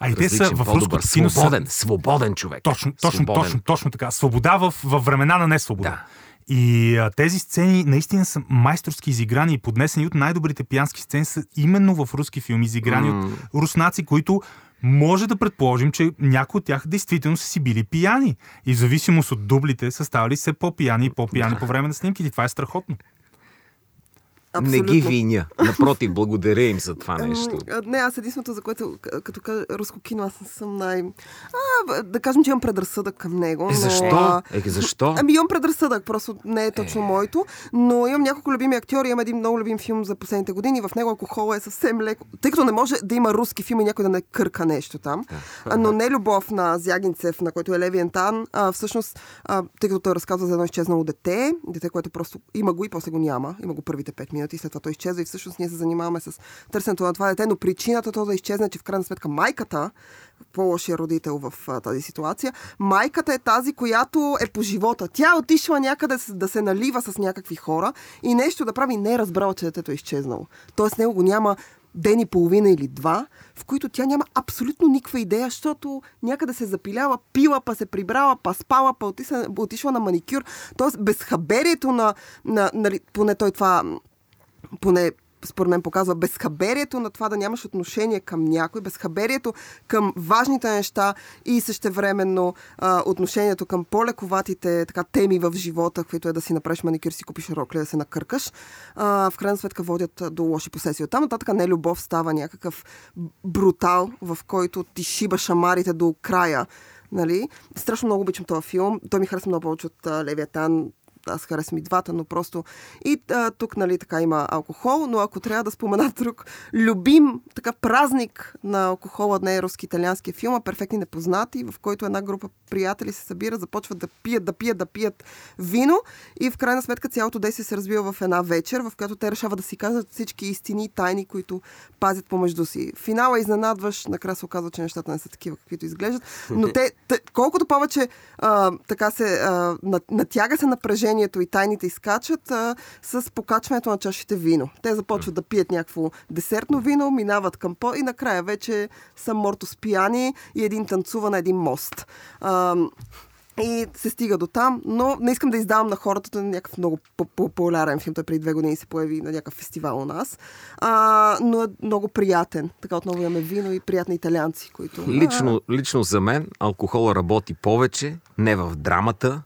А и те са в руското кино свободен, свободен човек. Точно, точно, Свободен. точно, точно така. Свобода в, в времена на несвобода. Да. И а, тези сцени наистина са майсторски изиграни и поднесени от най-добрите пиянски сцени са именно в руски филми, изиграни от руснаци, които може да предположим, че някои от тях действително са си били пияни. И в зависимост от дублите са ставали все по-пияни и по-пияни по време на снимките. Това е страхотно. Не ги виня. Напротив, благодаря им за това Ами, нещо. Не, аз единственото, за което, като кажа руско кино, аз не съм най... А, да кажем, че имам предразсъдък към него. Е, но, защо? а, Е, защо? Ами имам предразсъдък, просто не е точно моето, но имам няколко любими актьори, имам един много любим филм за последните години, в него алкохола е съвсем леко, тъй като не може да има руски филм и някой да не кърка нещо там, но не любов на Зягинцев, на който е Леви Ентан, а, всъщност, а, тъй като той разказва за едно изчезнало дете, дете, което просто има го и после го няма, има го първите 5 минути, след това той изчезва и всъщност ние се занимаваме с търсенето на това дете, но причината то да изчезне, че в крайна сметка майката, по-лошия родител в а, тази ситуация. Майката е тази, която е по живота. Тя е отишла някъде да се налива с някакви хора и нещо да прави не е разбрала, че детето е изчезнало. Тоест него го няма ден и половина или два, в които тя няма абсолютно никаква идея, защото някъде се запилява, пила, па се прибрала, па спала, па отишла, отишла на маникюр. Тоест безхаберието на, на, нали, поне той това поне според мен показва безхаберието на това да нямаш отношение към някой, безхаберието към важните неща и същевременно а, отношението към по-лековатите така, теми в живота, които е да си направиш маникюр, си купиш рокля, да се накъркаш, а, в крайна сметка водят до лоши посесии. Оттам нататък не любов става някакъв брутал, в който ти шиба шамарите до края. Нали? Страшно много обичам този филм. Той ми харесва много повече от Левиатан аз харесвам и двата, но просто и а, тук, нали, така има алкохол, но ако трябва да спомена друг любим така празник на алкохола, не е руски-италиански филм, а перфектни непознати, в който една група приятели се събира, започват да пият, да пият, да пият вино и в крайна сметка цялото действие се развива в една вечер, в която те решават да си казват всички истини и тайни, които пазят помежду си. Финала е изненадваш, накрая се оказва, че нещата не са такива, каквито изглеждат, но те, те колкото повече а, така се а, на- натяга се напрежението и тайните изкачат а, с покачването на чашите вино. Те започват да пият някакво десертно вино, минават към по и накрая вече са морто спияни и един танцува на един мост. А, и се стига до там, но не искам да издавам на хората, той е някакъв много по- популярен филм. Той преди две години се появи на някакъв фестивал у нас. А, но е много приятен. Така отново имаме вино и приятни италианци, които... Лично, лично за мен алкохола работи повече не в драмата,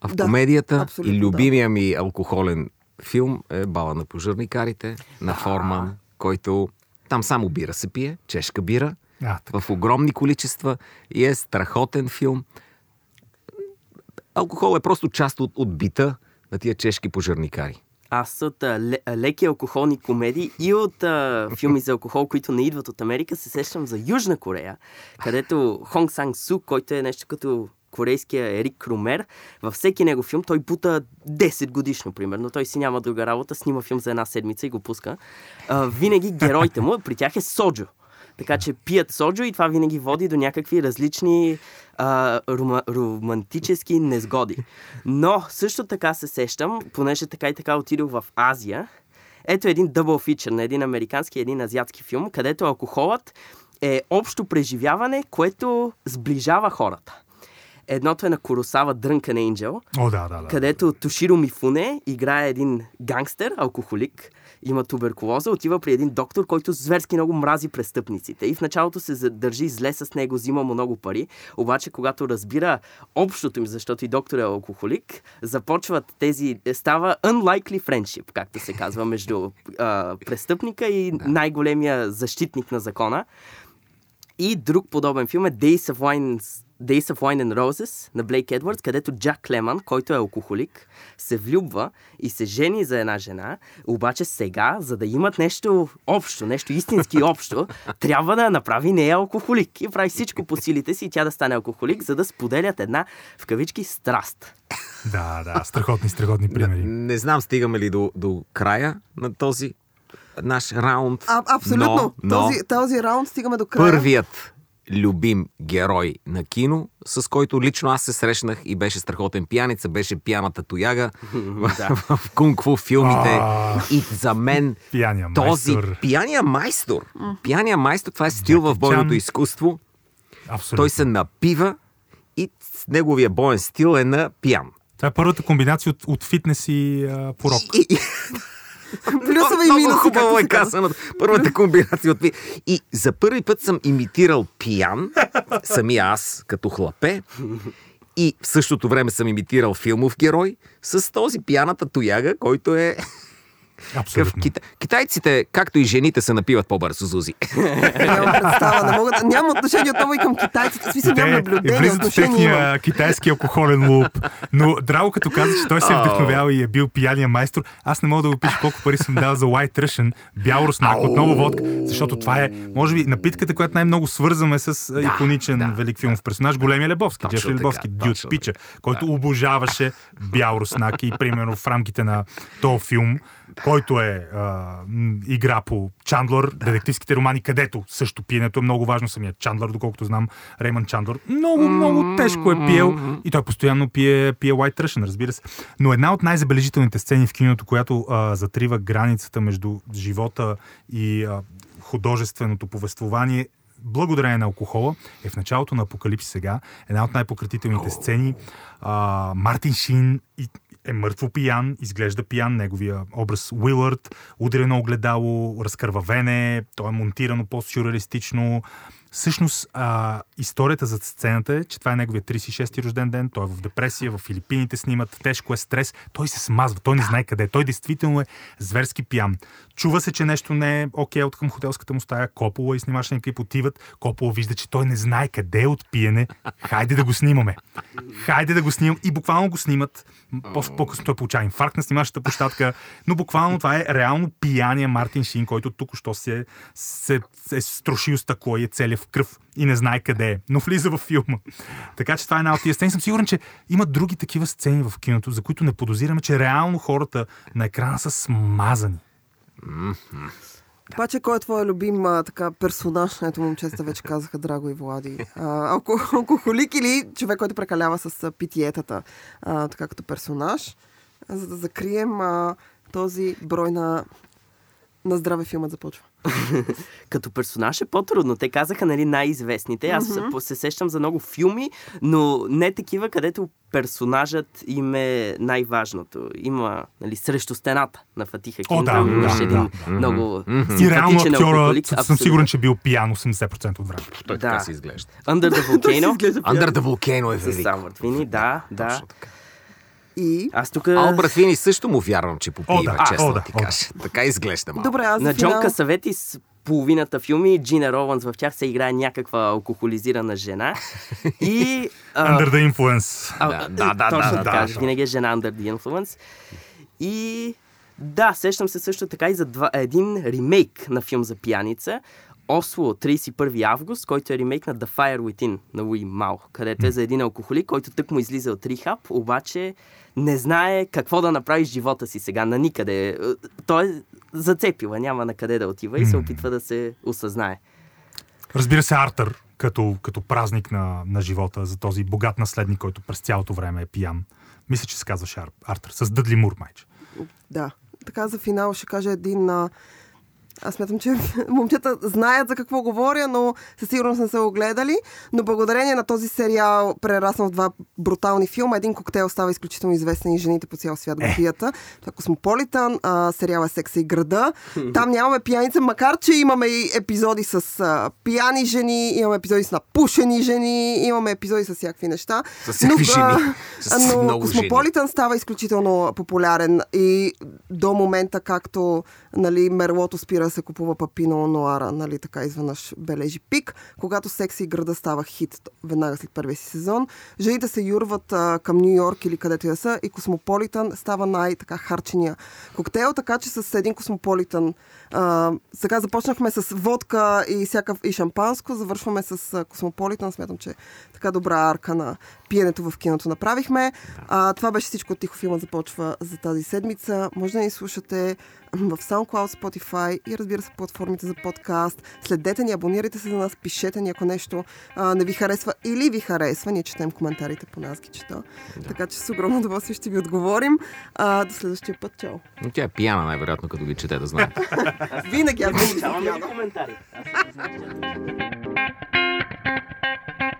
а в Да, комедията. и любимия ми алкохолен филм е Бала на пожарникарите на Форман, който там само бира се пие, чешка бира, А, така. в огромни количества и е страхотен филм. Алкохол е просто част от, от бита на тия чешки пожарникари. Аз от а, ле, леки алкохолни комедии и от а, филми за алкохол, които не идват от Америка, се сещам за Южна Корея, където Хонг Санг Су, който е нещо като корейския Ерик Крумер, във всеки него филм той бута 10 годишно, примерно. Той си няма друга работа, снима филм за една седмица и го пуска. А, винаги героите му, при тях е Соджо. Така че пият соджо и това винаги води до някакви различни а, рома, романтически незгоди. Но също така се сещам, понеже така и така отидох в Азия. Ето един дъбъл фичър на един американски и един азиатски филм, където алкохолът е общо преживяване, което сближава хората. Едното е на Куросава Drunken Angel, О, да, да, да. където Тоширо Мифуне играе един гангстер, алкохолик, има туберкулоза, отива при един доктор, който зверски много мрази престъпниците. И в началото се задържи зле с него, взима му много пари. Обаче, когато разбира общото им, защото и доктор е алкохолик, започват тези... Става unlikely friendship, както се казва, между а, престъпника и най-големия защитник на закона. И друг подобен филм е Days of Wine, Days of Wine and Roses на Блейк Едвардс, където Джак Клеман, който е алкохолик, се влюбва и се жени за една жена, обаче сега, за да имат нещо общо, нещо истински общо, трябва да направи нея алкохолик. И прави всичко по силите си и тя да стане алкохолик, за да споделят една, в кавички, страст. Да, да, страхотни, страхотни примери. Не знам, стигаме ли до, до края на този наш раунд. А, абсолютно. Но, но Този, този раунд стигаме до края. първият любим герой на кино, с който лично аз се срещнах и беше страхотен пияница, беше пияната тояга в, в кунг-фу филмите. И за мен Пияния този майстор. пияния майстор, пияния майстор, това е стил в бойното изкуство. Абсолютно. Той се напива и неговия боен стил е на пиян. Това е първата комбинация от, от фитнес и а, порок. И, и, Плюсове и минуси, хубаво е казано. Първата комбинация от. И за първи път съм имитирал пиян, самия аз, като хлапе. И в същото време съм имитирал филмов герой с този пияната тояга, който е... Абсолютно. кита... Китайците, както и жените, се напиват по-бързо, Зузи. Нямам представа, не мога да... Нямам отношение отново и към китайците. В смисъл нямам наблюдение, влизат в отношение техния китайски алкохолен луп. Но Драго като каза, че той се е вдъхновял и е бил пияния майстор, аз не мога да го пиша колко пари съм дал за White Russian, бял руснак, отново водка, защото това е, може би, напитката, която най-много свързваме с а, иконичен да, велик филмов персонаж, големия Лебовски, Джефри Лебовски, Дюд Пича, който обожаваше бял руснак и примерно в рамките на този филм, който е а, игра по Чандлър, детективските романи, където също пиенето е много важно. Самият Чандлър, доколкото знам, Рейман Чандлър, много, много тежко е пиел и той постоянно пие, пие White Russian, разбира се. Но една от най-забележителните сцени в киното, която а, затрива границата между живота и а, художественото повествование, благодарение на алкохола, е в началото на Апокалипси сега. Една от най-пократителните сцени. А, Мартин Шин и, е мъртво пиян, изглежда пиян, неговия образ Уилърд, ударено огледало, разкървавене, то е монтирано по-сюрреалистично. Всъщност, а, историята за сцената е, че това е неговия 36-ти рожден ден, той е в депресия, в Филипините снимат, тежко е стрес, той се смазва, той не знае къде е, той действително е зверски пиян. Чува се, че нещо не е окей от към хотелската му стая, Копола и снимачния екип отиват, Копола вижда, че той не знае къде е от пиене, хайде да го снимаме. Хайде да го снимам. И буквално го снимат. По- По-късно той получава инфаркт на снимащата площадка, но буквално това е реално пияния Мартин Шин, който тук що се, се, се е струшил стъкло и е целия в кръв и не знае къде е, но влиза във филма. Така че това е една от тия сцени. Съм сигурен, че има други такива сцени в киното, за които не подозираме, че реално хората на екрана са смазани. Обаче, кой е твой любим а, така, персонаж? Ето момчета вече казаха Драго и Влади. А, алко, алкохолик или човек, който прекалява с питиетата, а, така като персонаж, за да закрием а, този брой на, на здраве филмът започва. Като персонаж е по-трудно. Те казаха, нали, най-известните. Аз mm-hmm. се сещам за много филми, но не такива, където персонажът им е най-важното. Има, нали, срещу стената на Фатиха О, Киндъл. да, Имаше да, един да, много И реално симпатичен актьора, алкохолик. съм Абсолютно. сигурен, че е бил пиян 80% от времето. Той Да. така се изглежда. Under the Volcano. Under the Volcano е С велик. Салвард Вини, да, да. И... Аз тук Албрат Фини също му вярвам, че О, попива, да, честно о, да, ти о, да. кажа. Така изглежда малко. Добре, аз на за Джон финал... Касавети с половината филми, Джина Роланс в тях се играе някаква алкохолизирана жена. И... а, Under the influence. А, Да, да, да, точно да, така. да. Винаги е жена under the influence. И да, сещам се също така и за два, един ремейк на филм за пияница. Осло, 31 август, който е ремейк на The Fire Within на Луи Мал, където е за един алкохолик, който тък му излиза от рихаб, обаче не знае какво да направи с живота си сега, на никъде. Той е зацепила, няма на къде да отива и се опитва да се осъзнае. Разбира се, Артър, като, като празник на, на живота за този богат наследник, който през цялото време е пиян. Мисля, че се казваше Ар- Артър, с Дъдли Мур, майче. Да. Така за финал ще кажа един а, Аз смятам, че момчета знаят за какво говоря, но със сигурност не са го гледали. Но благодарение на този сериал, прераснал в два брутални филма, един коктейл става изключително известен и жените по цял свят го пият. Това е Космополитан, а, сериал е Секса и града. Там нямаме пияница, макар че имаме и епизоди с а, пияни жени, имаме епизоди с напушени жени, имаме епизоди с всякакви неща. С всякакви но, жени. С но много жени. Космополитан става изключително популярен и до момента, както нали, мерлото спира се купува папино нуара, нали, така изведнъж бележи пик. Когато секси и града става хит веднага след първия си сезон, жените се юрват а, към Нью Йорк или където я са и Космополитан става най-така харчения коктейл, така че с един Космополитан а, сега започнахме с водка и, всякакъв, и шампанско, завършваме с а, Космополитан. Смятам, че така добра арка на пиенето в киното направихме. А, това беше всичко от Тихо филма започва за тази седмица. Може да ни слушате в SoundCloud, Spotify и разбира се платформите за подкаст. Следете ни, абонирайте се за нас, пишете ни ако нещо а, не ви харесва или ви харесва. Ние четем коментарите по нас ги чета. Да. Така че с огромно удоволствие ще ви отговорим. А, до следващия път. Чао! Но тя е пияна, най-вероятно, като ги чете, да знаете. Vine aquí al mundo.